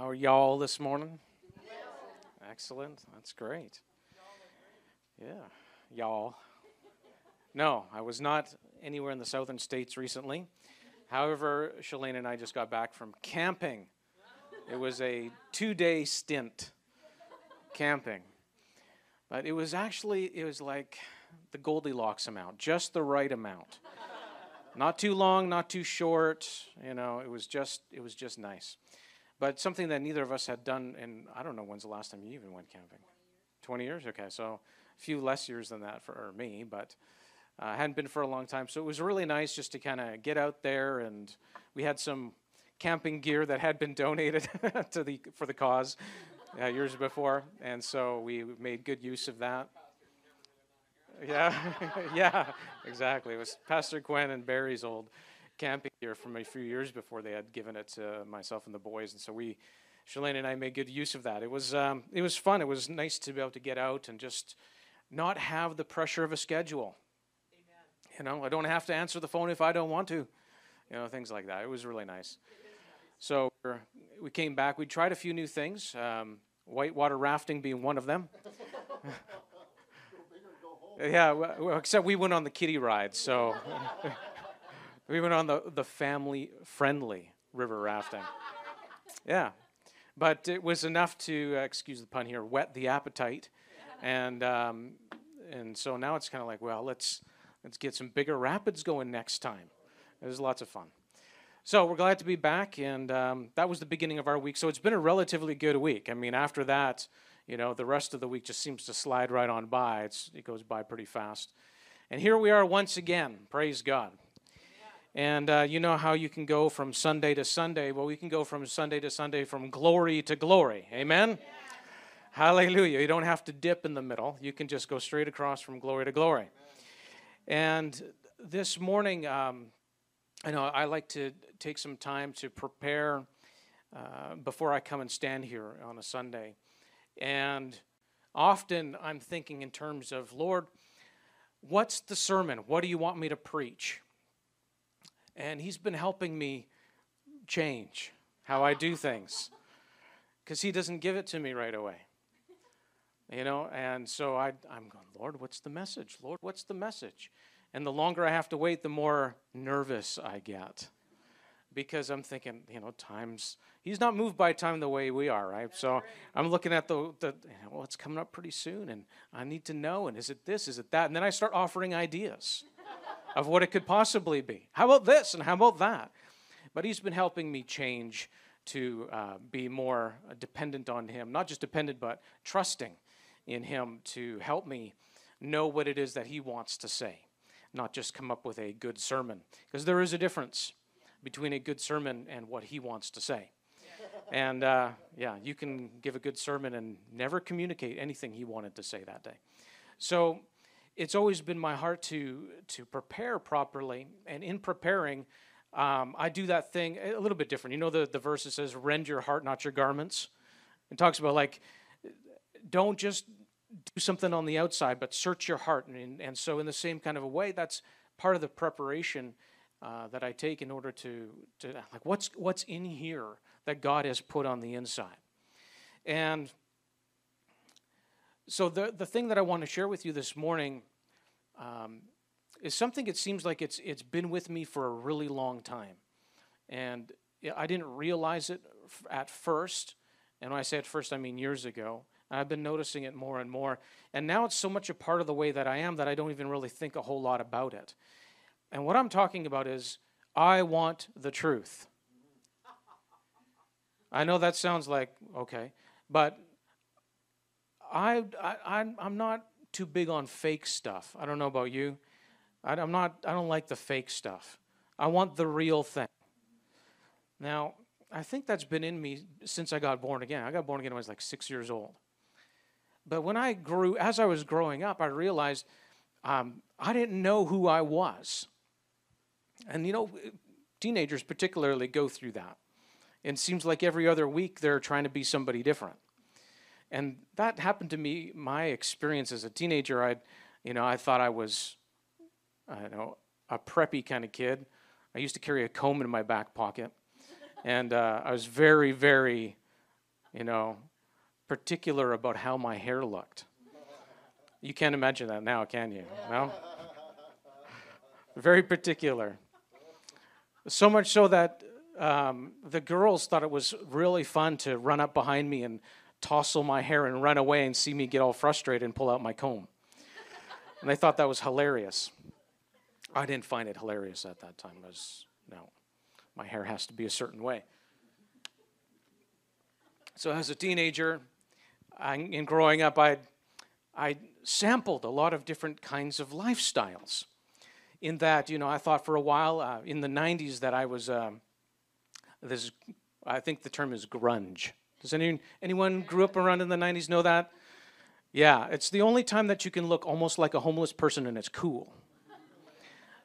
How are y'all this morning? Excellent. That's great. Yeah, y'all. No, I was not anywhere in the southern states recently. However, Shalane and I just got back from camping. It was a two day stint camping. But it was actually, it was like the Goldilocks amount, just the right amount. not too long, not too short. You know, it was just, it was just nice. But something that neither of us had done, and I don't know when's the last time you even went camping. 20 years? Okay, so a few less years than that for me, but uh, hadn't been for a long time. So it was really nice just to kind of get out there, and we had some camping gear that had been donated to the for the cause uh, years before, and so we made good use of that. Yeah, yeah, exactly. It was Pastor Gwen and Barry's old camping gear from a few years before they had given it to myself and the boys, and so we, Shalane and I, made good use of that. It was um, it was fun. It was nice to be able to get out and just not have the pressure of a schedule. You know, I don't have to answer the phone if I don't want to. You know, things like that. It was really nice. So we came back. We tried a few new things, um, whitewater rafting being one of them. yeah, well, except we went on the kiddie ride, so we went on the, the family friendly river rafting. Yeah, but it was enough to, uh, excuse the pun here, whet the appetite. And, um, and so now it's kind of like, well, let's Let's get some bigger rapids going next time. It was lots of fun. So we're glad to be back, and um, that was the beginning of our week. So it's been a relatively good week. I mean, after that, you know, the rest of the week just seems to slide right on by. It's, it goes by pretty fast. And here we are once again. Praise God. And uh, you know how you can go from Sunday to Sunday? Well, we can go from Sunday to Sunday from glory to glory. Amen? Yeah. Hallelujah. You don't have to dip in the middle, you can just go straight across from glory to glory. And this morning, um, I know I like to take some time to prepare uh, before I come and stand here on a Sunday. And often I'm thinking in terms of, Lord, what's the sermon? What do you want me to preach? And He's been helping me change how I do things because He doesn't give it to me right away. You know, and so I, I'm going, Lord, what's the message? Lord, what's the message? And the longer I have to wait, the more nervous I get. Because I'm thinking, you know, times, he's not moved by time the way we are, right? so I'm looking at the, the you know, well, it's coming up pretty soon, and I need to know, and is it this, is it that? And then I start offering ideas of what it could possibly be. How about this, and how about that? But he's been helping me change to uh, be more dependent on him, not just dependent, but trusting in Him to help me know what it is that He wants to say, not just come up with a good sermon. Because there is a difference between a good sermon and what He wants to say. And uh, yeah, you can give a good sermon and never communicate anything He wanted to say that day. So it's always been my heart to to prepare properly, and in preparing, um, I do that thing a little bit different. You know, the the verse that says, "Rend your heart, not your garments." It talks about like, don't just do something on the outside, but search your heart. And, and so, in the same kind of a way, that's part of the preparation uh, that I take in order to, to like what's what's in here that God has put on the inside. And so, the the thing that I want to share with you this morning um, is something. It seems like it's it's been with me for a really long time, and I didn't realize it at first. And when I say at first, I mean years ago. I've been noticing it more and more. And now it's so much a part of the way that I am that I don't even really think a whole lot about it. And what I'm talking about is I want the truth. I know that sounds like, okay, but I, I, I'm not too big on fake stuff. I don't know about you. I, I'm not, I don't like the fake stuff. I want the real thing. Now, I think that's been in me since I got born again. I got born again when I was like six years old. But when I grew, as I was growing up, I realized um, I didn't know who I was. And you know, teenagers particularly go through that. And it seems like every other week they're trying to be somebody different. And that happened to me, my experience as a teenager. I, you know, I thought I was, I don't know, a preppy kind of kid. I used to carry a comb in my back pocket. And uh, I was very, very, you know, particular about how my hair looked. You can't imagine that now, can you? No? Very particular. So much so that um, the girls thought it was really fun to run up behind me and tousle my hair and run away and see me get all frustrated and pull out my comb. And they thought that was hilarious. I didn't find it hilarious at that time. Was, no, my hair has to be a certain way. So as a teenager, and in growing up, I I sampled a lot of different kinds of lifestyles. In that, you know, I thought for a while uh, in the '90s that I was um, this. I think the term is grunge. Does anyone anyone grew up around in the '90s know that? Yeah, it's the only time that you can look almost like a homeless person and it's cool.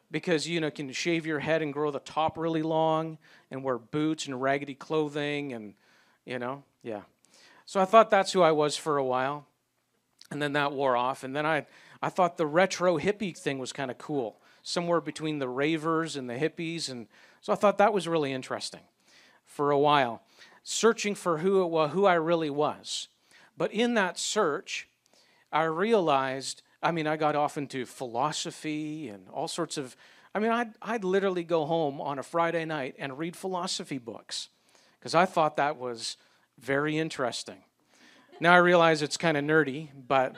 Because you know, can shave your head and grow the top really long and wear boots and raggedy clothing and you know, yeah. So I thought that's who I was for a while. And then that wore off. And then I, I thought the retro hippie thing was kind of cool, somewhere between the ravers and the hippies. And so I thought that was really interesting for a while, searching for who, who I really was. But in that search, I realized I mean, I got off into philosophy and all sorts of. I mean, I'd, I'd literally go home on a Friday night and read philosophy books because I thought that was very interesting. Now I realize it's kind of nerdy, but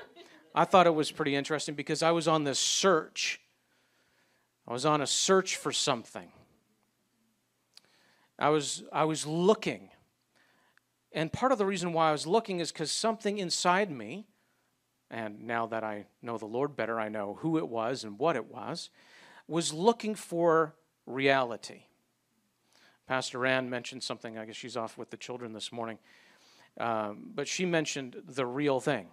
I thought it was pretty interesting because I was on this search. I was on a search for something. I was, I was looking. And part of the reason why I was looking is because something inside me, and now that I know the Lord better, I know who it was and what it was, was looking for reality. Pastor Ann mentioned something. I guess she's off with the children this morning. Um, but she mentioned the real thing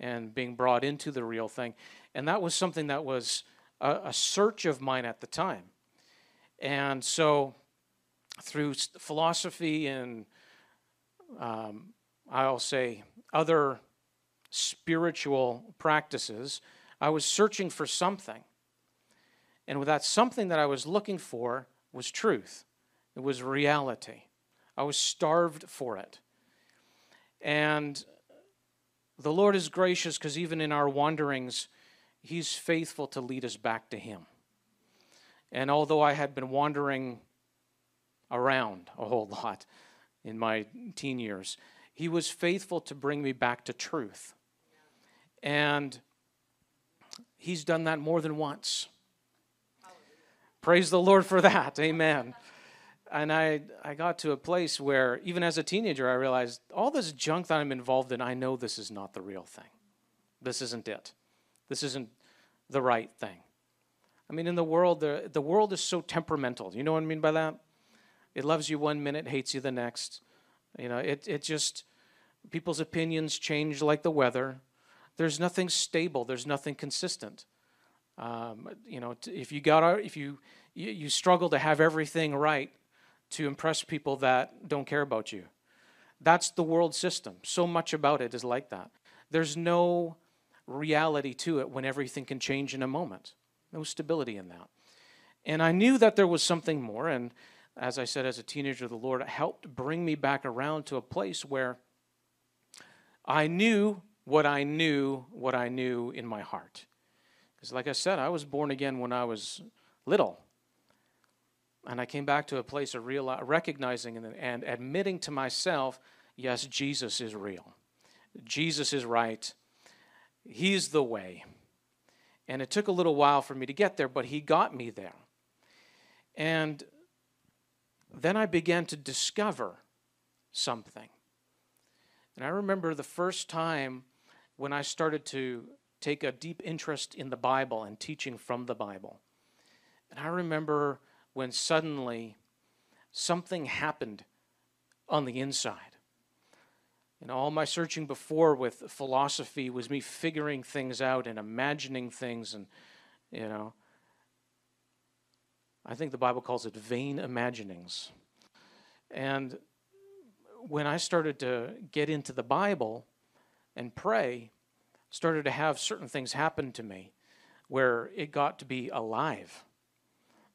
and being brought into the real thing. And that was something that was a, a search of mine at the time. And so, through philosophy and um, I'll say other spiritual practices, I was searching for something. And that something that I was looking for was truth. It was reality. I was starved for it. And the Lord is gracious because even in our wanderings, He's faithful to lead us back to Him. And although I had been wandering around a whole lot in my teen years, He was faithful to bring me back to truth. And He's done that more than once. Praise the Lord for that. Amen and I, I got to a place where, even as a teenager, I realized all this junk that I'm involved in, I know this is not the real thing. This isn't it. This isn't the right thing. I mean, in the world, the, the world is so temperamental. You know what I mean by that? It loves you one minute, hates you the next. You know, it, it just, people's opinions change like the weather. There's nothing stable, there's nothing consistent. Um, you know, if you got, if you, you, you struggle to have everything right, to impress people that don't care about you. That's the world system. So much about it is like that. There's no reality to it when everything can change in a moment. No stability in that. And I knew that there was something more. And as I said, as a teenager, the Lord helped bring me back around to a place where I knew what I knew, what I knew in my heart. Because, like I said, I was born again when I was little. And I came back to a place of real, recognizing and, and admitting to myself, yes, Jesus is real. Jesus is right. He's the way. And it took a little while for me to get there, but He got me there. And then I began to discover something. And I remember the first time when I started to take a deep interest in the Bible and teaching from the Bible. And I remember when suddenly something happened on the inside. And all my searching before with philosophy was me figuring things out and imagining things and, you know, I think the Bible calls it vain imaginings. And when I started to get into the Bible and pray, started to have certain things happen to me where it got to be alive.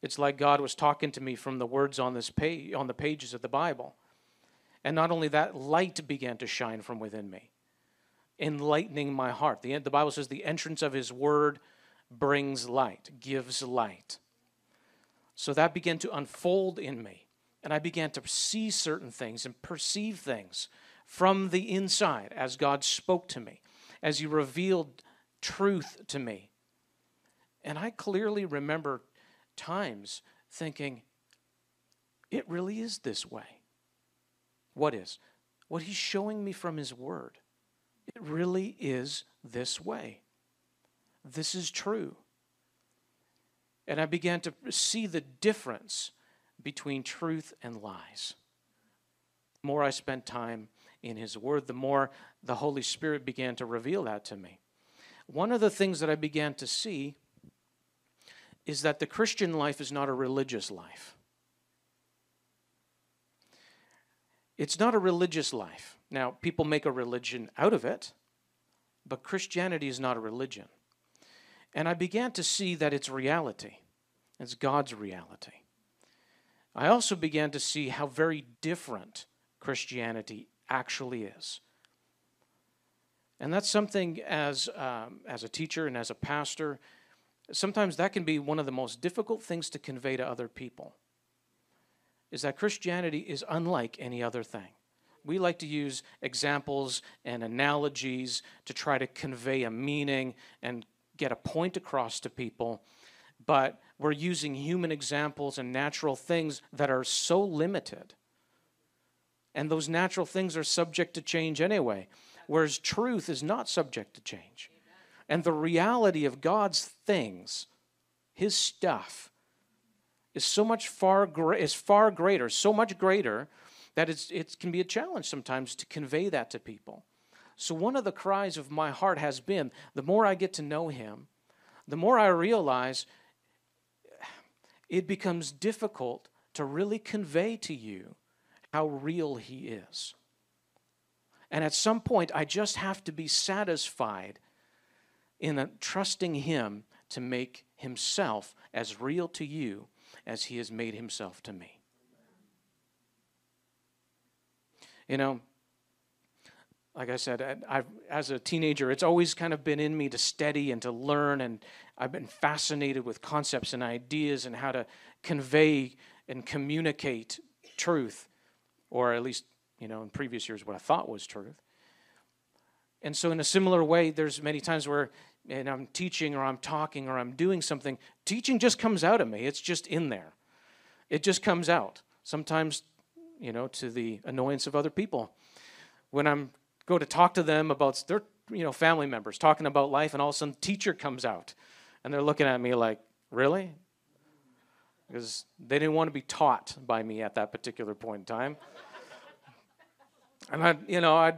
It's like God was talking to me from the words on this page on the pages of the Bible. And not only that, light began to shine from within me, enlightening my heart. The, the Bible says the entrance of his word brings light, gives light. So that began to unfold in me. And I began to see certain things and perceive things from the inside as God spoke to me, as He revealed truth to me. And I clearly remember times thinking, it really is this way. What is? What He's showing me from His Word. It really is this way. This is true. And I began to see the difference between truth and lies. The more I spent time in His Word, the more the Holy Spirit began to reveal that to me. One of the things that I began to see is that the Christian life is not a religious life. It's not a religious life. Now, people make a religion out of it, but Christianity is not a religion. And I began to see that it's reality, it's God's reality. I also began to see how very different Christianity actually is. And that's something as, um, as a teacher and as a pastor, sometimes that can be one of the most difficult things to convey to other people. Is that Christianity is unlike any other thing. We like to use examples and analogies to try to convey a meaning and get a point across to people, but we're using human examples and natural things that are so limited. And those natural things are subject to change anyway, whereas truth is not subject to change. And the reality of God's things, His stuff, is so much far is far greater, so much greater that it's, it can be a challenge sometimes to convey that to people. So, one of the cries of my heart has been the more I get to know Him, the more I realize it becomes difficult to really convey to you how real He is. And at some point, I just have to be satisfied in trusting Him to make Himself as real to you as He has made Himself to me. You know, like I said, I've, as a teenager, it's always kind of been in me to study and to learn, and I've been fascinated with concepts and ideas and how to convey and communicate truth, or at least, you know, in previous years, what I thought was truth. And so, in a similar way, there's many times where and I'm teaching or I'm talking or I'm doing something, teaching just comes out of me. It's just in there. It just comes out. Sometimes, you know, to the annoyance of other people. When I'm go to talk to them about their you know family members talking about life and all of a sudden teacher comes out and they're looking at me like really? Because they didn't want to be taught by me at that particular point in time. And i you know i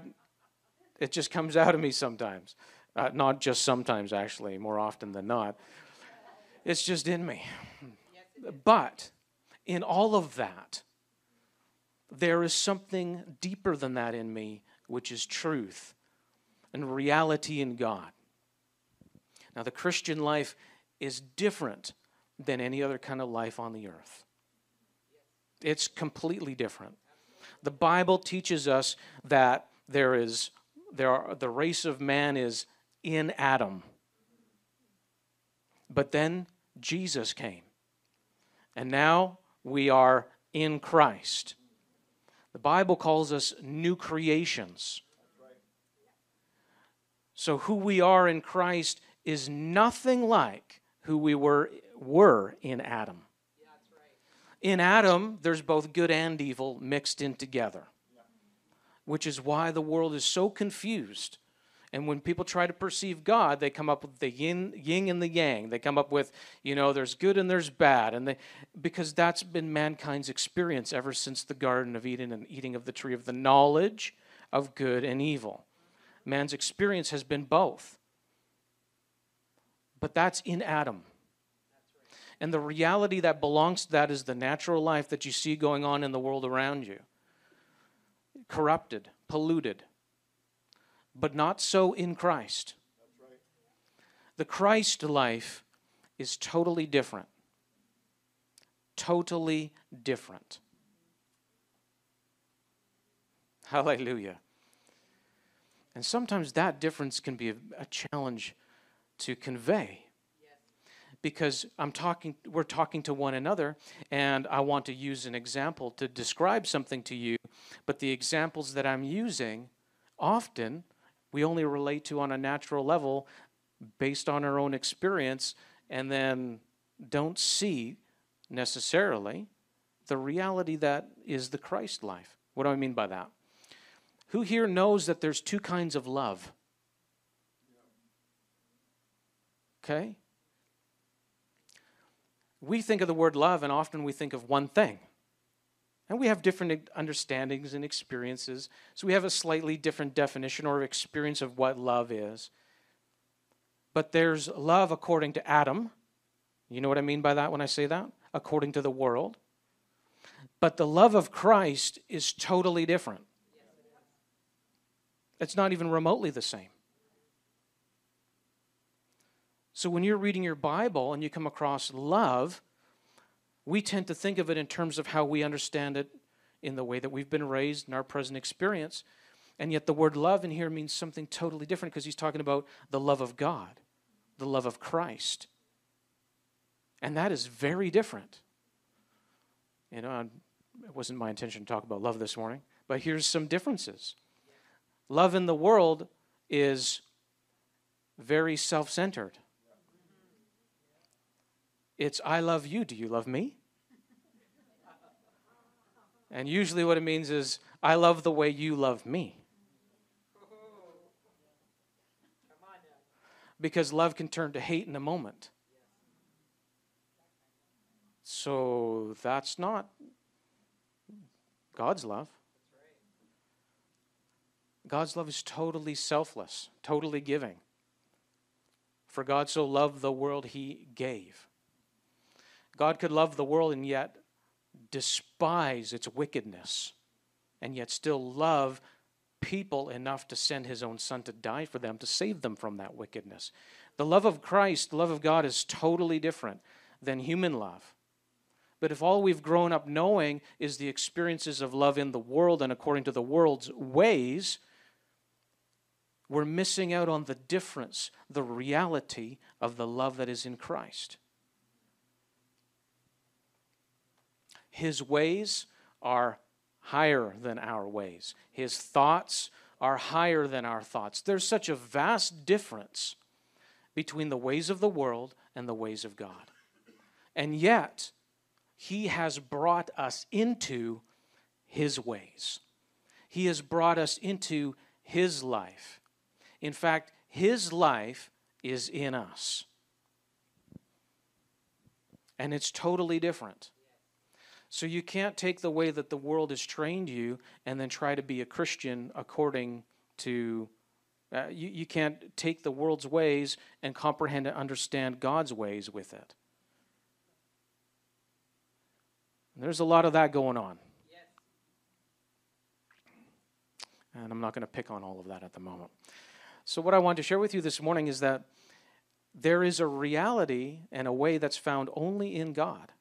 it just comes out of me sometimes. Uh, not just sometimes actually more often than not. It's just in me. But in all of that there is something deeper than that in me which is truth and reality in God. Now, the Christian life is different than any other kind of life on the earth. It's completely different. The Bible teaches us that there is there are, the race of man is in Adam. But then Jesus came. And now we are in Christ. The Bible calls us new creations. So, who we are in Christ is nothing like who we were, were in Adam. In Adam, there's both good and evil mixed in together, which is why the world is so confused And when people try to perceive God, they come up with the yin, yin and the yang. They come up with, you know, there's good and there's bad. And they, because that's been mankind's experience ever since the Garden of Eden and eating of the tree of the knowledge of good and evil. Man's experience has been both. But that's in Adam. And the reality that belongs to that is the natural life that you see going on in the world around you corrupted, polluted, but not so in Christ. The Christ life is totally different. Totally different. Hallelujah. And sometimes that difference can be a, a challenge to convey because I'm talking we're talking to one another and I want to use an example to describe something to you but the examples that I'm using often we only relate to on a natural level based on our own experience and then don't see necessarily the reality that is the Christ life. What do I mean by that? Who here knows that there's two kinds of love? Okay? we think of the word love and often we think of one thing. And we have different understandings and experiences. So we have a slightly different definition or experience of what love is. But there's love according to Adam. You know what I mean by that when I say that? According to the world. But the love of Christ is totally different. It's not even remotely the same. So when you're reading your Bible and you come across love, we tend to think of it in terms of how we understand it in the way that we've been raised in our present experience. And yet the word love in here means something totally different because he's talking about the love of God, the love of Christ. And that is very different. You know, it wasn't my intention to talk about love this morning, but here's some differences. Love in the world is very self centered. It's I love you. Do you love me? And usually what it means is I love the way you love me. Because love can turn to hate in a moment. So that's not God's love. God's love is totally selfless, totally giving. For God so loved the world, he gave. God could love the world and yet despise its wickedness, and yet still love people enough to send his own son to die for them to save them from that wickedness. The love of Christ, the love of God, is totally different than human love. But if all we've grown up knowing is the experiences of love in the world and according to the world's ways, we're missing out on the difference, the reality of the love that is in Christ. His ways are higher than our ways, His thoughts are higher than our thoughts. There's such a vast difference between the ways of the world and the ways of God. And yet, He has brought us into His ways. He has brought us into His life. In fact, His life is in us. And it's totally different. So you can't take the way that the world has trained you and then try to be a Christian according to. Uh, you, you can't take the world's ways and comprehend and understand God's ways with it. There's a lot of that going on. Yes. And I'm not going to pick on all of that at the moment. So, what I want to share with you this morning is that there is a reality and a way that's found only in God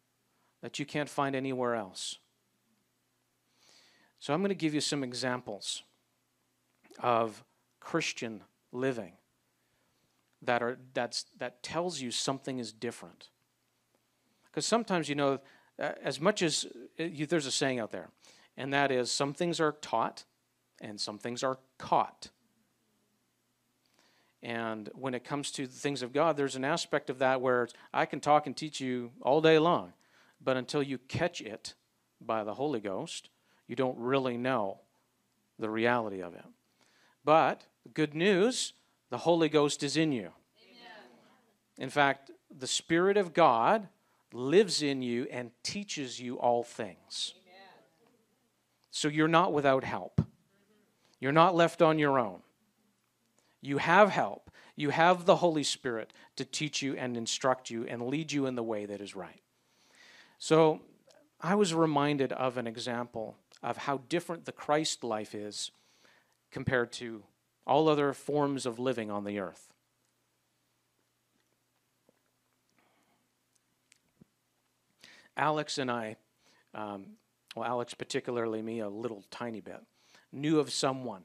that you can't find anywhere else. So I'm going to give you some examples of Christian living that are that's that tells you something is different. Because sometimes you know, uh, as much as uh, you, there's a saying out there, and that is some things are taught and some things are caught. And when it comes to the things of God, there's an aspect of that where I can talk and teach you all day long. But until you catch it by the Holy Ghost, you don't really know the reality of it. But good news the Holy Ghost is in you. Amen. In fact, the Spirit of God lives in you and teaches you all things. So you're not without help. Mm-hmm. You're not left on your own. You have help. You have the Holy Spirit to teach you and instruct you and lead you in the way that is right. So I was reminded of an example of how different the Christ life is compared to all other forms of living on the earth. Alex and I, um, well, Alex, particularly me, a little tiny bit, knew of someone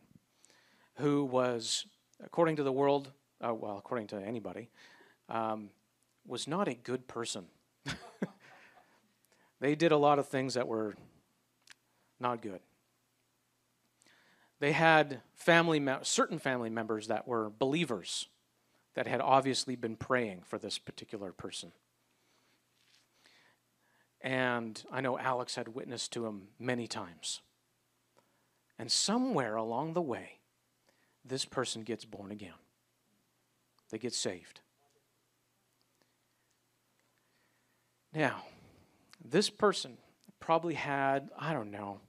who was, according to the world, uh, well, according to anybody, um, was not a good person. they did a lot of things that were not good. They had family, me- certain family members that were believers that had obviously been praying for this particular person. And I know Alex had witnessed to him many times. And somewhere along the way, this person gets born again. They get saved. Now, this person probably had, I don't know,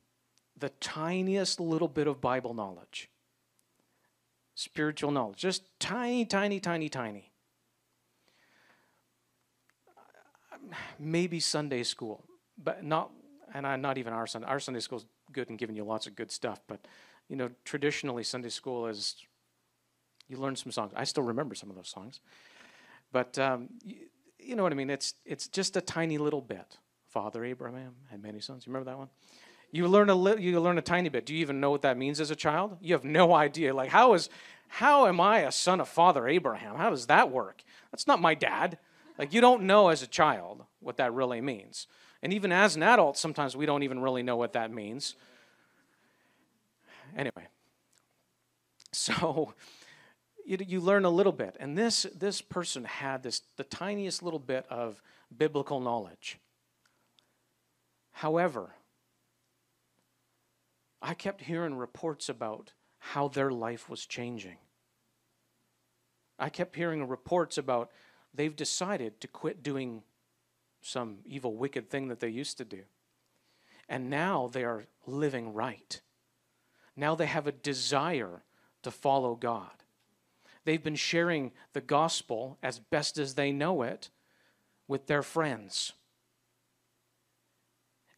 the tiniest little bit of Bible knowledge, spiritual knowledge, just tiny, tiny, tiny, tiny. Maybe Sunday school, but not, and I, not even our Sunday. Our Sunday school is good and giving you lots of good stuff, but you know, traditionally Sunday school is you learn some songs. I still remember some of those songs, but um, you, you know what I mean. It's it's just a tiny little bit. Father Abraham had many sons. You remember that one? You learn a li- you learn a tiny bit. Do you even know what that means as a child? You have no idea. Like how is how am I a son of Father Abraham? How does that work? That's not my dad. Like you don't know as a child what that really means. And even as an adult, sometimes we don't even really know what that means. Anyway, so you, you learn a little bit. And this, this person had this, the tiniest little bit of biblical knowledge. However, I kept hearing reports about how their life was changing. I kept hearing reports about they've decided to quit doing some evil, wicked thing that they used to do. And now they are living right. Now they have a desire to follow God. They've been sharing the gospel as best as they know it with their friends.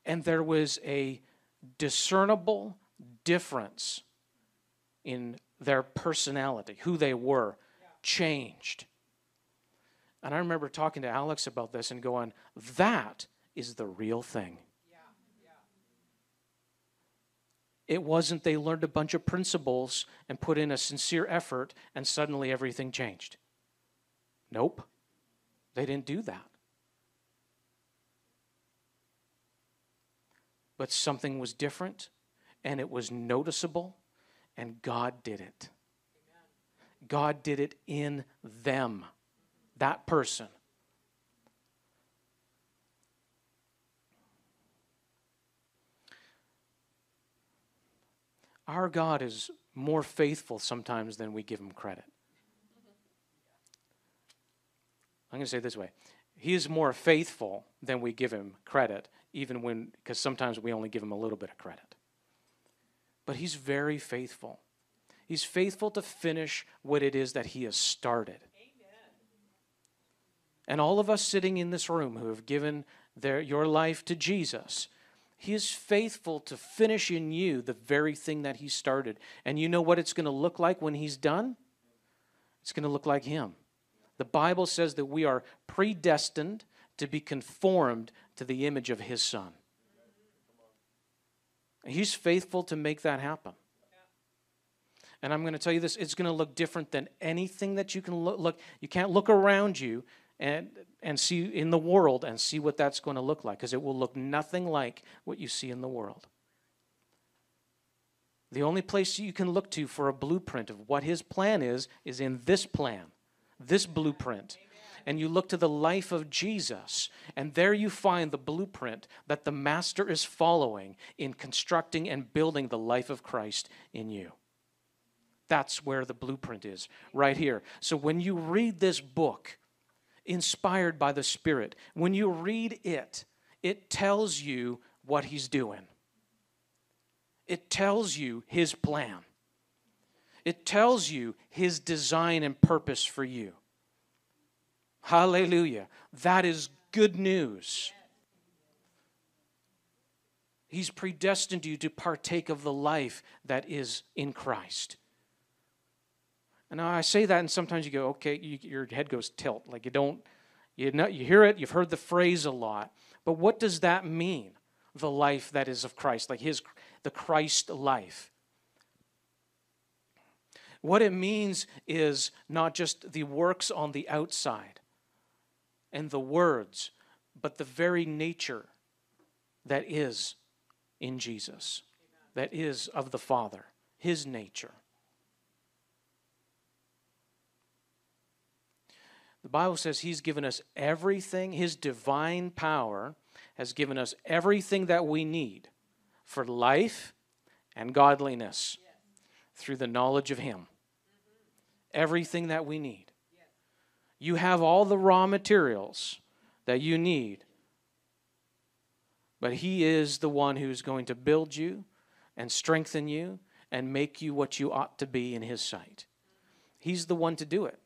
And there was a discernible difference in their personality, who they were, changed. And I remember talking to Alex about this and going, that is the real thing. It wasn't they learned a bunch of principles and put in a sincere effort and suddenly everything changed. Nope. They didn't do that. But something was different and it was noticeable and God did it. God did it in them, that person. Our God is more faithful sometimes than we give him credit. I'm going to say it this way He is more faithful than we give him credit, even when, because sometimes we only give him a little bit of credit. But he's very faithful. He's faithful to finish what it is that he has started. Amen. And all of us sitting in this room who have given their, your life to Jesus, he is faithful to finish in you the very thing that He started. And you know what it's going to look like when He's done? It's going to look like Him. The Bible says that we are predestined to be conformed to the image of His Son. He's faithful to make that happen. And I'm going to tell you this it's going to look different than anything that you can look. look you can't look around you and, and see in the world and see what that's going to look like because it will look nothing like what you see in the world. The only place you can look to for a blueprint of what his plan is, is in this plan, this blueprint. And you look to the life of Jesus, and there you find the blueprint that the Master is following in constructing and building the life of Christ in you. That's where the blueprint is, right here. So when you read this book, inspired by the Spirit, when you read it, it tells you what He's doing. It tells you His plan. It tells you His design and purpose for you. Hallelujah. That is good news. He's predestined you to partake of the life that is in Christ. And I say that, and sometimes you go, okay, you, your head goes tilt. Like you don't, you, know, you hear it, you've heard the phrase a lot. But what does that mean? The life that is of Christ, like his, the Christ life. What it means is not just the works on the outside and the words, but the very nature that is in Jesus, that is of the Father, his nature. The Bible says he's given us everything, his divine power has given us everything that we need for life and godliness through the knowledge of him. Everything that we need. You have all the raw materials that you need but He is the one who's going to build you and strengthen you and make you what you ought to be in His sight. He's the one to do it.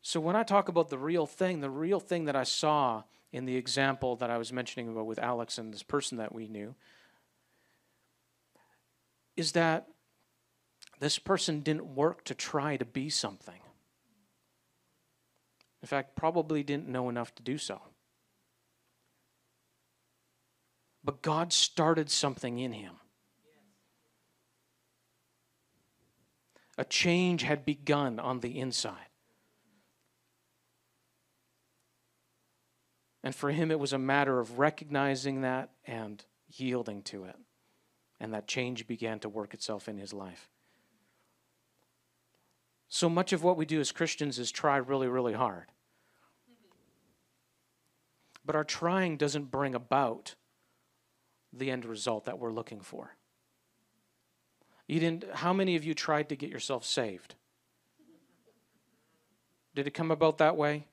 So when I talk about the real thing, the real thing that I saw in the example that I was mentioning about with Alex and this person that we knew is that this person didn't work to try to be something. In fact, probably didn't know enough to do so. But God started something in him. A change had begun on the inside. And for him, it was a matter of recognizing that and yielding to it. And that change began to work itself in his life. So much of what we do as Christians is try really, really hard. But our trying doesn't bring about the end result that we're looking for. You didn't how many of you tried to get yourself saved? Did it come about that way?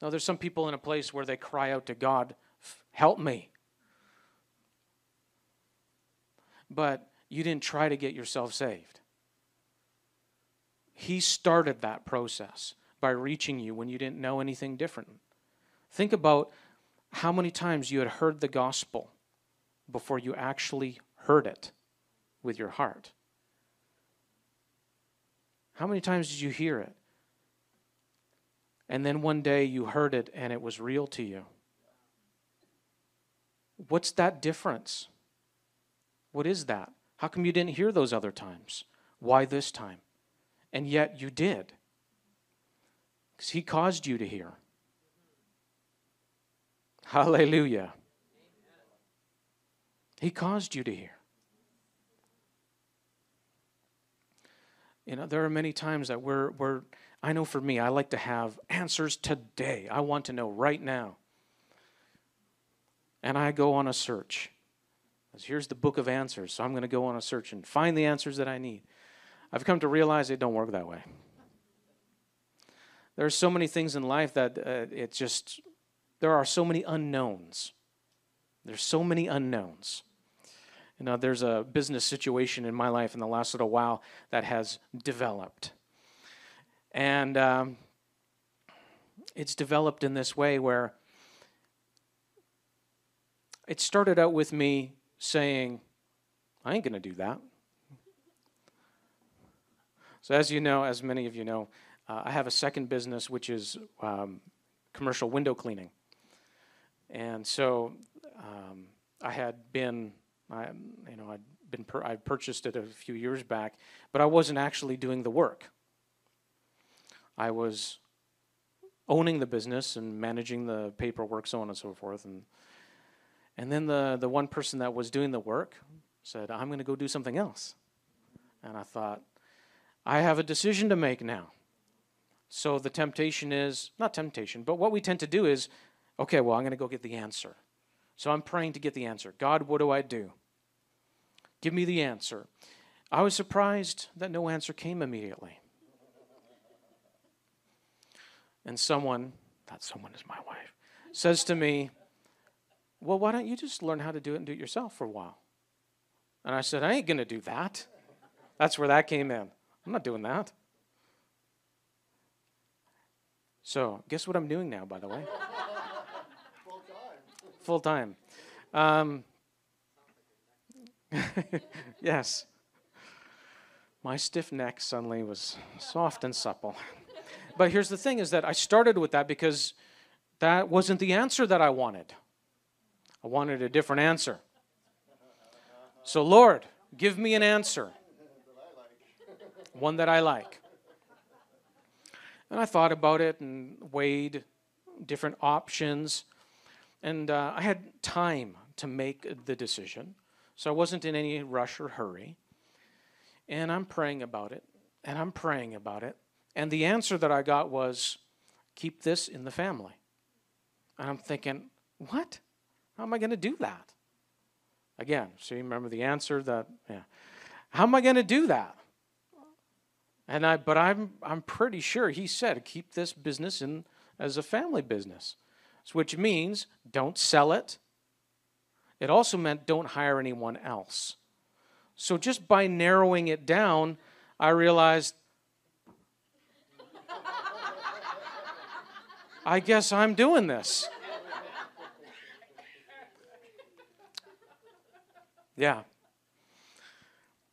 No, there's some people in a place where they cry out to God, help me. But you didn't try to get yourself saved. He started that process by reaching you when you didn't know anything different. Think about how many times you had heard the gospel before you actually heard it with your heart. How many times did you hear it? And then one day you heard it and it was real to you. What's that difference? What is that? How come you didn't hear those other times? Why this time? And yet you did. Because He caused you to hear. Hallelujah. He caused you to hear. You know, there are many times that we're, we're, I know for me, I like to have answers today. I want to know right now. And I go on a search. Here's the book of answers. So I'm going to go on a search and find the answers that I need. I've come to realize it don't work that way. There are so many things in life that uh, it just there are so many unknowns. There's so many unknowns. You know, there's a business situation in my life in the last little while that has developed. And um, it's developed in this way where it started out with me saying, I ain't going to do that. So, as you know, as many of you know, uh, I have a second business which is um, commercial window cleaning. And so um, I had been, I, you know, I'd been per- I purchased it a few years back, but I wasn't actually doing the work. I was owning the business and managing the paperwork, so on and so forth. And and then the the one person that was doing the work said, "I'm going to go do something else." And I thought, I have a decision to make now. So the temptation is not temptation, but what we tend to do is Okay, well, I'm going to go get the answer. So I'm praying to get the answer. God, what do I do? Give me the answer. I was surprised that no answer came immediately. And someone, that someone is my wife, says to me, Well, why don't you just learn how to do it and do it yourself for a while? And I said, I ain't going to do that. That's where that came in. I'm not doing that. So, guess what I'm doing now, by the way? Full time. Full time. Um, yes. My stiff neck suddenly was soft and supple. But here's the thing is that I started with that because that wasn't the answer that I wanted. I wanted a different answer. So, Lord, give me an answer. One that I like. And I thought about it and weighed different options. And uh, I had time to make the decision. So I wasn't in any rush or hurry. And I'm praying about it, and I'm praying about it. And the answer that I got was keep this in the family. And I'm thinking, what? How am I going to do that? Again, so you remember the answer that, yeah. How am I going to do that? And I, but I'm, I'm pretty sure he said, keep this business in as a family business, which means don't sell it, it also meant don't hire anyone else. So just by narrowing it down, I realized I guess I'm doing this. Yeah.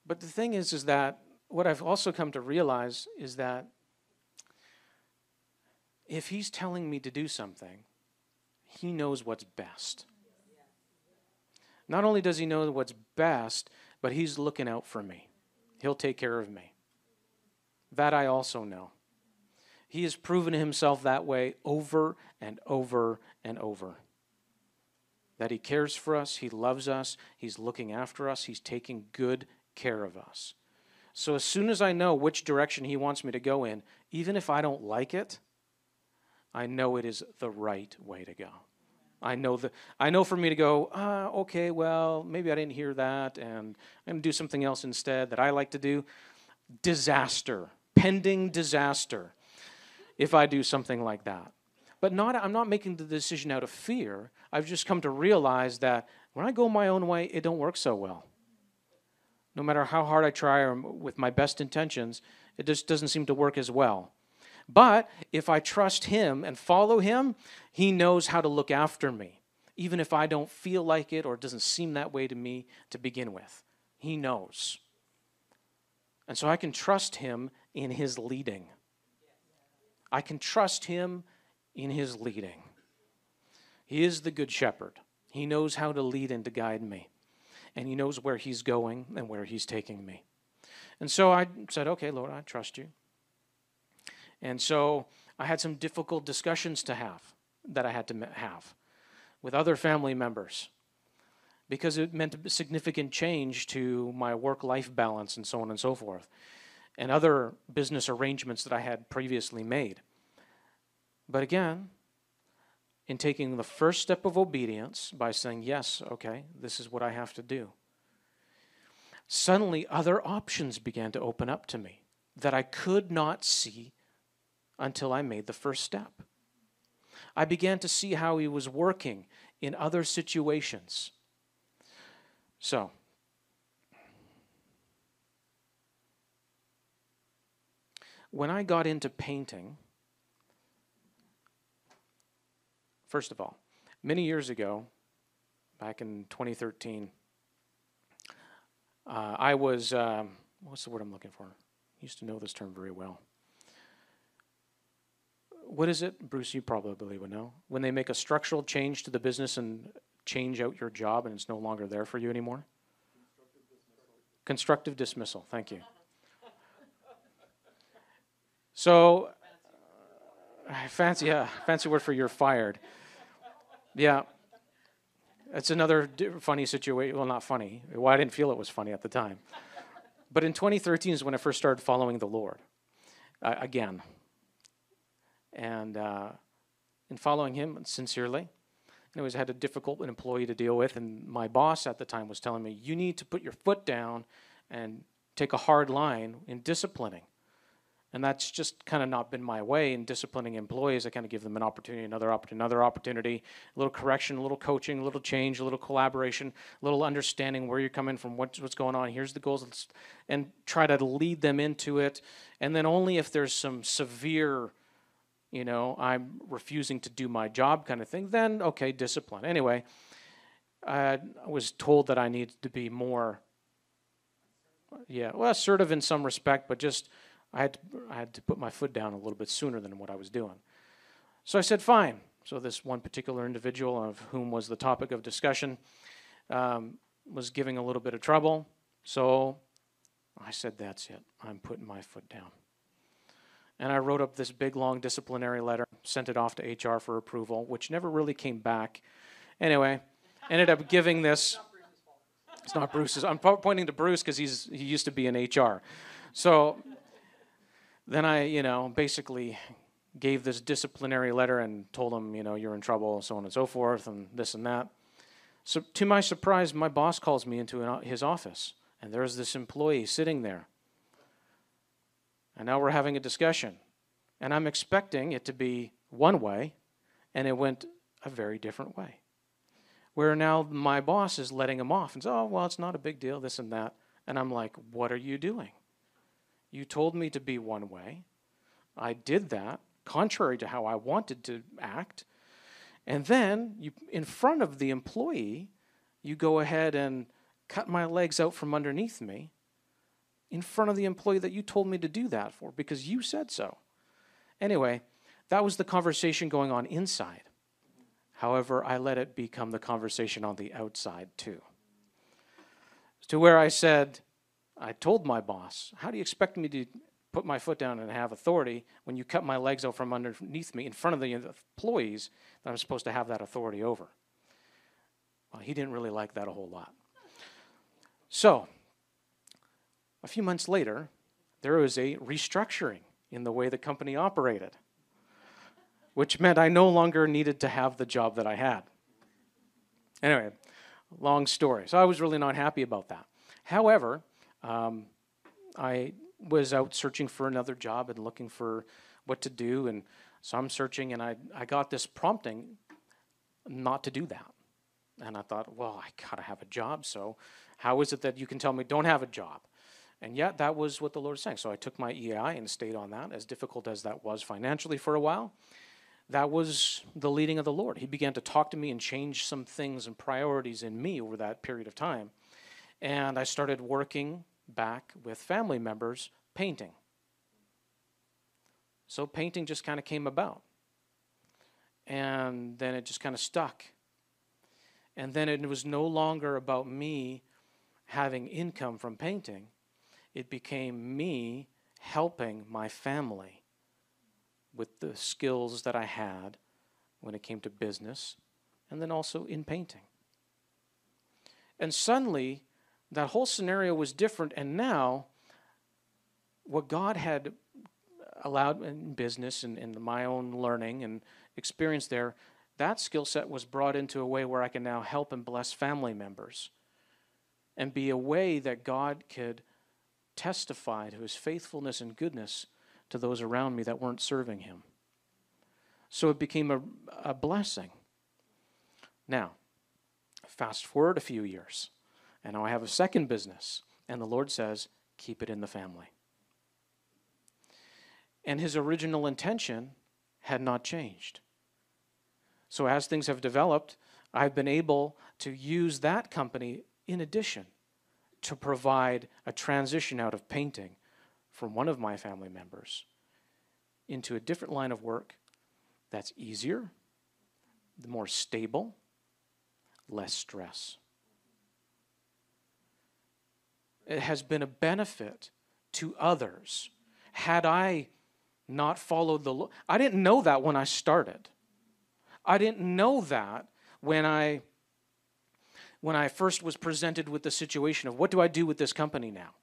But the thing is is that what I've also come to realize is that if he's telling me to do something, he knows what's best. Not only does he know what's best, but he's looking out for me. He'll take care of me. That I also know. He has proven himself that way over and over and over. That he cares for us, he loves us, he's looking after us, he's taking good care of us. So as soon as I know which direction he wants me to go in, even if I don't like it, I know it is the right way to go. I know that I know for me to go, uh, okay, well, maybe I didn't hear that, and I'm going to do something else instead that I like to do. Disaster, pending disaster, if I do something like that. But not, I'm not making the decision out of fear. I've just come to realize that when I go my own way, it don't work so well. No matter how hard I try or with my best intentions, it just doesn't seem to work as well. But if I trust Him and follow Him, He knows how to look after me, even if I don't feel like it or it doesn't seem that way to me to begin with. He knows. And so I can trust Him in His leading. I can trust Him in His leading. He is the Good Shepherd. He knows how to lead and to guide me. And He knows where He's going and where He's taking me. And so I said, Okay, Lord, I trust you. And so I had some difficult discussions to have that I had to have with other family members because it meant a significant change to my work life balance and so on and so forth, and other business arrangements that I had previously made. But again, in taking the first step of obedience by saying, Yes, okay, this is what I have to do, suddenly other options began to open up to me that I could not see until I made the first step. I began to see how he was working in other situations. So, when I got into painting, first of all, many years ago, back in 2013, uh, I was, um, what's the word I'm looking for? I used to know this term very well what is it, Bruce? You probably would know. When they make a structural change to the business and change out your job and it's no longer there for you anymore? Constructive dismissal. Constructive dismissal. Thank you. So, uh, fancy, yeah, fancy word for you're fired. Yeah, it's another funny situation. Well, not funny. Well, I didn't feel it was funny at the time. But in 2013 is when I first started following the Lord. Uh, again, and uh, in following him sincerely. Anyways, I always had a difficult employee to deal with, and my boss at the time was telling me, You need to put your foot down and take a hard line in disciplining. And that's just kind of not been my way in disciplining employees. I kind of give them an opportunity, another opportunity, another opportunity, a little correction, a little coaching, a little change, a little collaboration, a little understanding where you're coming from, what's, what's going on, here's the goals, and try to lead them into it. And then only if there's some severe, you know, I'm refusing to do my job kind of thing, then okay, discipline. Anyway, I was told that I needed to be more, yeah, well, assertive in some respect, but just I had, to, I had to put my foot down a little bit sooner than what I was doing. So I said, fine. So this one particular individual, of whom was the topic of discussion, um, was giving a little bit of trouble. So I said, that's it. I'm putting my foot down. And I wrote up this big, long disciplinary letter, sent it off to HR for approval, which never really came back. Anyway, ended up giving this. It's not Bruce's. I'm pointing to Bruce because he's he used to be in HR. So then I, you know, basically gave this disciplinary letter and told him, you know, you're in trouble, and so on and so forth, and this and that. So, to my surprise, my boss calls me into his office, and there's this employee sitting there. And now we're having a discussion. And I'm expecting it to be one way, and it went a very different way. Where now my boss is letting him off and says, oh, well, it's not a big deal, this and that. And I'm like, what are you doing? You told me to be one way. I did that, contrary to how I wanted to act. And then, you, in front of the employee, you go ahead and cut my legs out from underneath me in front of the employee that you told me to do that for because you said so. Anyway, that was the conversation going on inside. However, I let it become the conversation on the outside too. To where I said, I told my boss, How do you expect me to put my foot down and have authority when you cut my legs out from underneath me in front of the employees that I'm supposed to have that authority over? Well, he didn't really like that a whole lot. So, a few months later, there was a restructuring in the way the company operated, which meant I no longer needed to have the job that I had. Anyway, long story. So I was really not happy about that. However, um, I was out searching for another job and looking for what to do, and so I'm searching, and I, I got this prompting not to do that. And I thought, well, I gotta have a job, so how is it that you can tell me don't have a job? And yet, that was what the Lord was saying. So I took my EI and stayed on that, as difficult as that was financially for a while. That was the leading of the Lord. He began to talk to me and change some things and priorities in me over that period of time. And I started working back with family members painting. So painting just kind of came about. And then it just kind of stuck. And then it was no longer about me having income from painting, it became me helping my family with the skills that I had when it came to business and then also in painting. And suddenly, that whole scenario was different. And now, what God had allowed in business and in my own learning and experience there, that skill set was brought into a way where I can now help and bless family members and be a way that God could testify to his faithfulness and goodness to those around me that weren't serving him. So it became a, a blessing. Now, fast forward a few years. And now I have a second business. And the Lord says, keep it in the family. And his original intention had not changed. So as things have developed, I've been able to use that company in addition to provide a transition out of painting from one of my family members into a different line of work that's easier, more stable, less stress it has been a benefit to others. Had I not followed the law, I didn't know that when I started. I didn't know that when I when I first was presented with the situation of what do I do with this company now?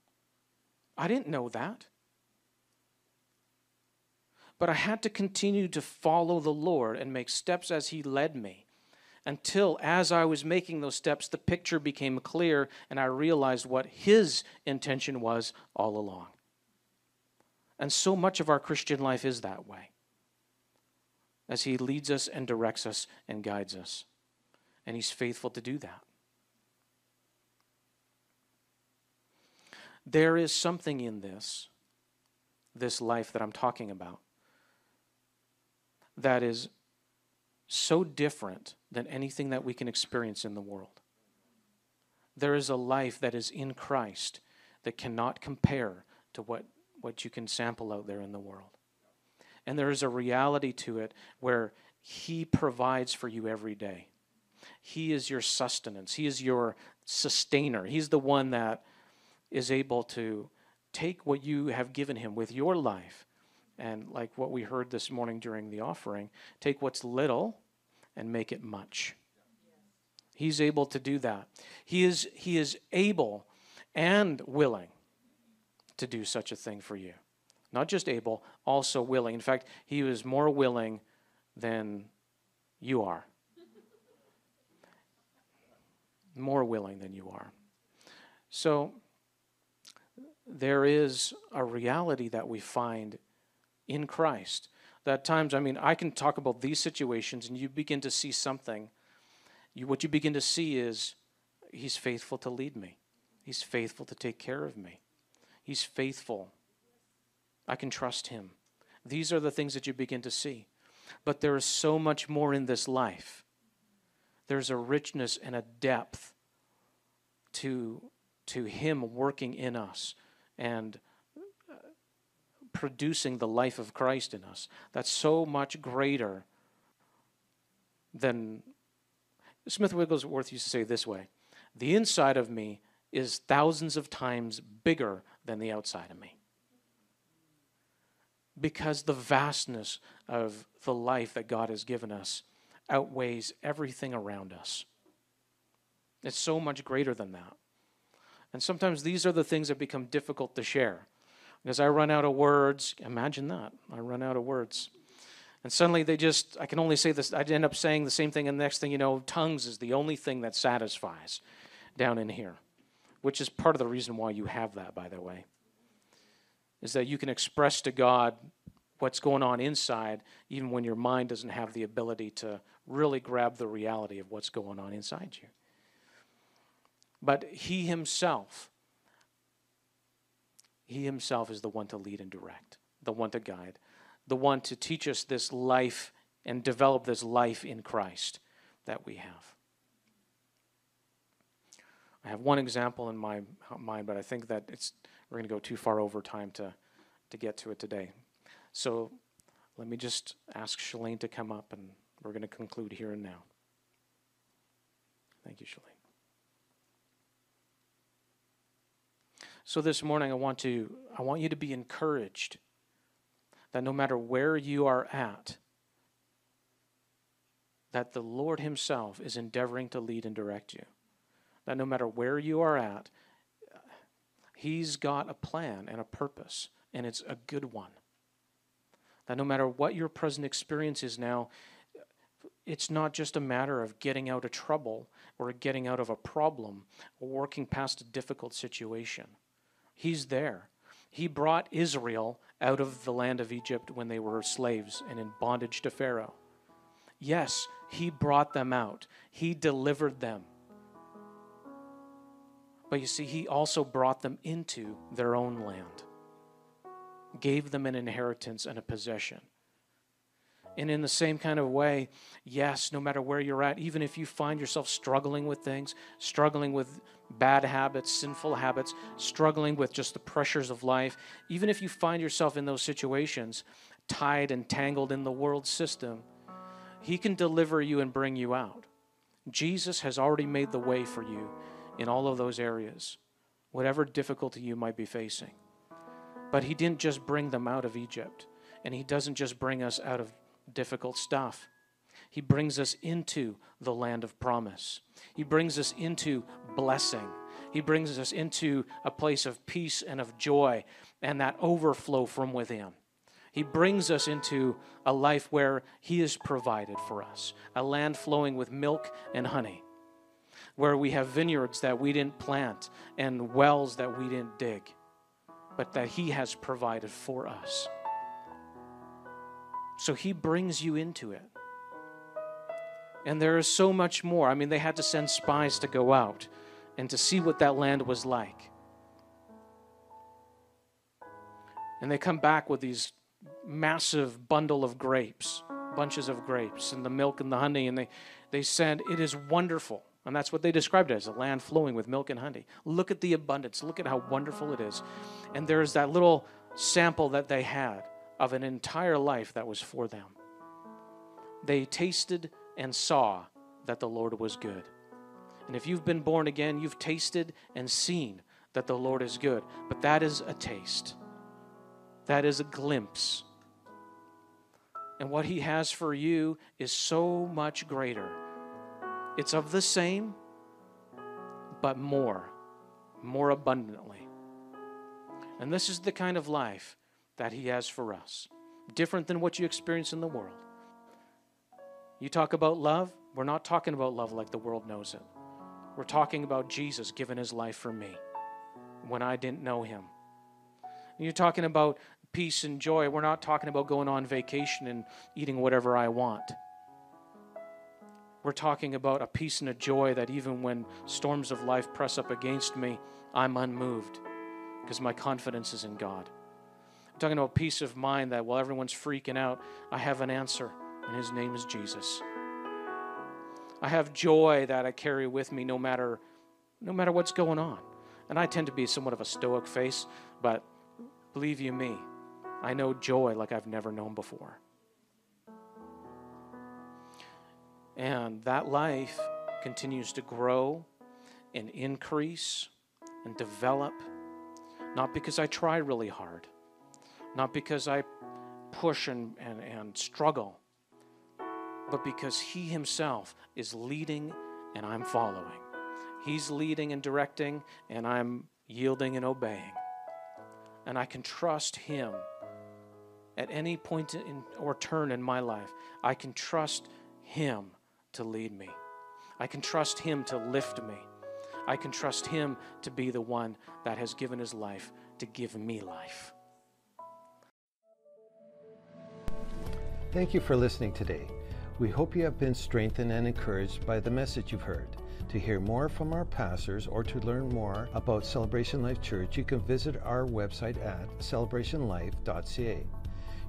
I didn't know that. But I had to continue to follow the Lord and make steps as He led me. Until as I was making those steps, the picture became clear and I realized what His intention was all along. And so much of our Christian life is that way as He leads us and directs us and guides us. And He's faithful to do that. There is something in this, this life that I'm talking about, that is so different than anything that we can experience in the world. There is a life that is in Christ that cannot compare to what, what you can sample out there in the world. And there is a reality to it where He provides for you every day. He is your sustenance, He is your sustainer. He's the one that is able to take what you have given Him with your life and, like what we heard this morning during the offering, take what's little and make it much. He's able to do that. He is, he is able and willing to do such a thing for you. Not just able, also willing. In fact, he was more willing than you are. More willing than you are. So, there is a reality that we find in Christ. That times, I mean, I can talk about these situations and you begin to see something. You, what you begin to see is He's faithful to lead me, He's faithful to take care of me, He's faithful. I can trust Him. These are the things that you begin to see. But there is so much more in this life. There's a richness and a depth to, to Him working in us and producing the life of Christ in us. That's so much greater than Smith Wigglesworth used to say this way The inside of me is thousands of times bigger than the outside of me. Because the vastness of the life that God has given us outweighs everything around us. It's so much greater than that. And sometimes these are the things that become difficult to share. Because I run out of words. Imagine that. I run out of words. And suddenly they just, I can only say this, I end up saying the same thing, and the next thing you know, tongues is the only thing that satisfies down in here, which is part of the reason why you have that, by the way, is that you can express to God what's going on inside, even when your mind doesn't have the ability to really grab the reality of what's going on inside you but He Himself, He Himself is the one to lead and direct, the one to guide, the one to teach us this life and develop this life in Christ that we have. I have one example in my uh, mind, but I think that it's we're going to go too far over time to, to get to it today. So let me just ask Shalane to come up, and we're going to conclude here and now. Thank you, Shalane. So this morning I want to I want you to be encouraged that no matter where you are at that the Lord himself is endeavoring to lead and direct you. That no matter where you are at he's got a plan and a purpose and it's a good one. That no matter what your present experience is now it's not just a matter of getting out of trouble or getting out of a problem or working past a difficult situation. He's there. He brought Israel out of the land of Egypt when they were slaves and in bondage to Pharaoh. Yes, He brought them out, He delivered them. But you see, He also brought them into their own land, gave them an inheritance and a possession. And in the same kind of way, yes, no matter where you're at, even if you find yourself struggling with things, struggling with bad habits, sinful habits, struggling with just the pressures of life, even if you find yourself in those situations, tied and tangled in the world system, He can deliver you and bring you out. Jesus has already made the way for you in all of those areas, whatever difficulty you might be facing. But He didn't just bring them out of Egypt, and He doesn't just bring us out of difficult stuff. He brings us into the land of promise. He brings us into blessing. He brings us into a place of peace and of joy and that overflow from within. He brings us into a life where He has provided for us, a land flowing with milk and honey, where we have vineyards that we didn't plant and wells that we didn't dig, but that He has provided for us. So He brings you into it. And there is so much more. I mean, they had to send spies to go out and to see what that land was like. And they come back with these massive bundle of grapes, bunches of grapes, and the milk and the honey, and they, they said, It is wonderful. And that's what they described it as a land flowing with milk and honey. Look at the abundance. Look at how wonderful it is. And there's that little sample that they had of an entire life that was for them. They tasted and saw that the Lord was good. And if you've been born again, you've tasted and seen that the Lord is good. But that is a taste, that is a glimpse. And what He has for you is so much greater. It's of the same, but more, more abundantly. And this is the kind of life that He has for us, different than what you experience in the world. You talk about love, we're not talking about love like the world knows it. We're talking about Jesus giving his life for me when I didn't know him. You're talking about peace and joy. We're not talking about going on vacation and eating whatever I want. We're talking about a peace and a joy that even when storms of life press up against me, I'm unmoved because my confidence is in God. Talking about peace of mind that while everyone's freaking out, I have an answer and his name is Jesus. I have joy that I carry with me no matter no matter what's going on. And I tend to be somewhat of a stoic face, but believe you me, I know joy like I've never known before. And that life continues to grow and increase and develop, not because I try really hard, not because I push and, and, and struggle, but because He Himself is leading and I'm following. He's leading and directing, and I'm yielding and obeying. And I can trust Him at any point in, or turn in my life. I can trust Him to lead me. I can trust Him to lift me. I can trust Him to be the one that has given His life to give me life. Thank you for listening today. We hope you have been strengthened and encouraged by the message you've heard. To hear more from our pastors or to learn more about Celebration Life Church, you can visit our website at celebrationlife.ca.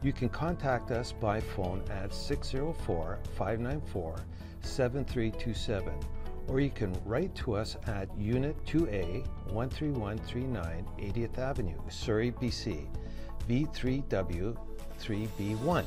You can contact us by phone at 604 594 7327 or you can write to us at Unit 2A 13139 80th Avenue, Surrey, BC, V3W 3B1.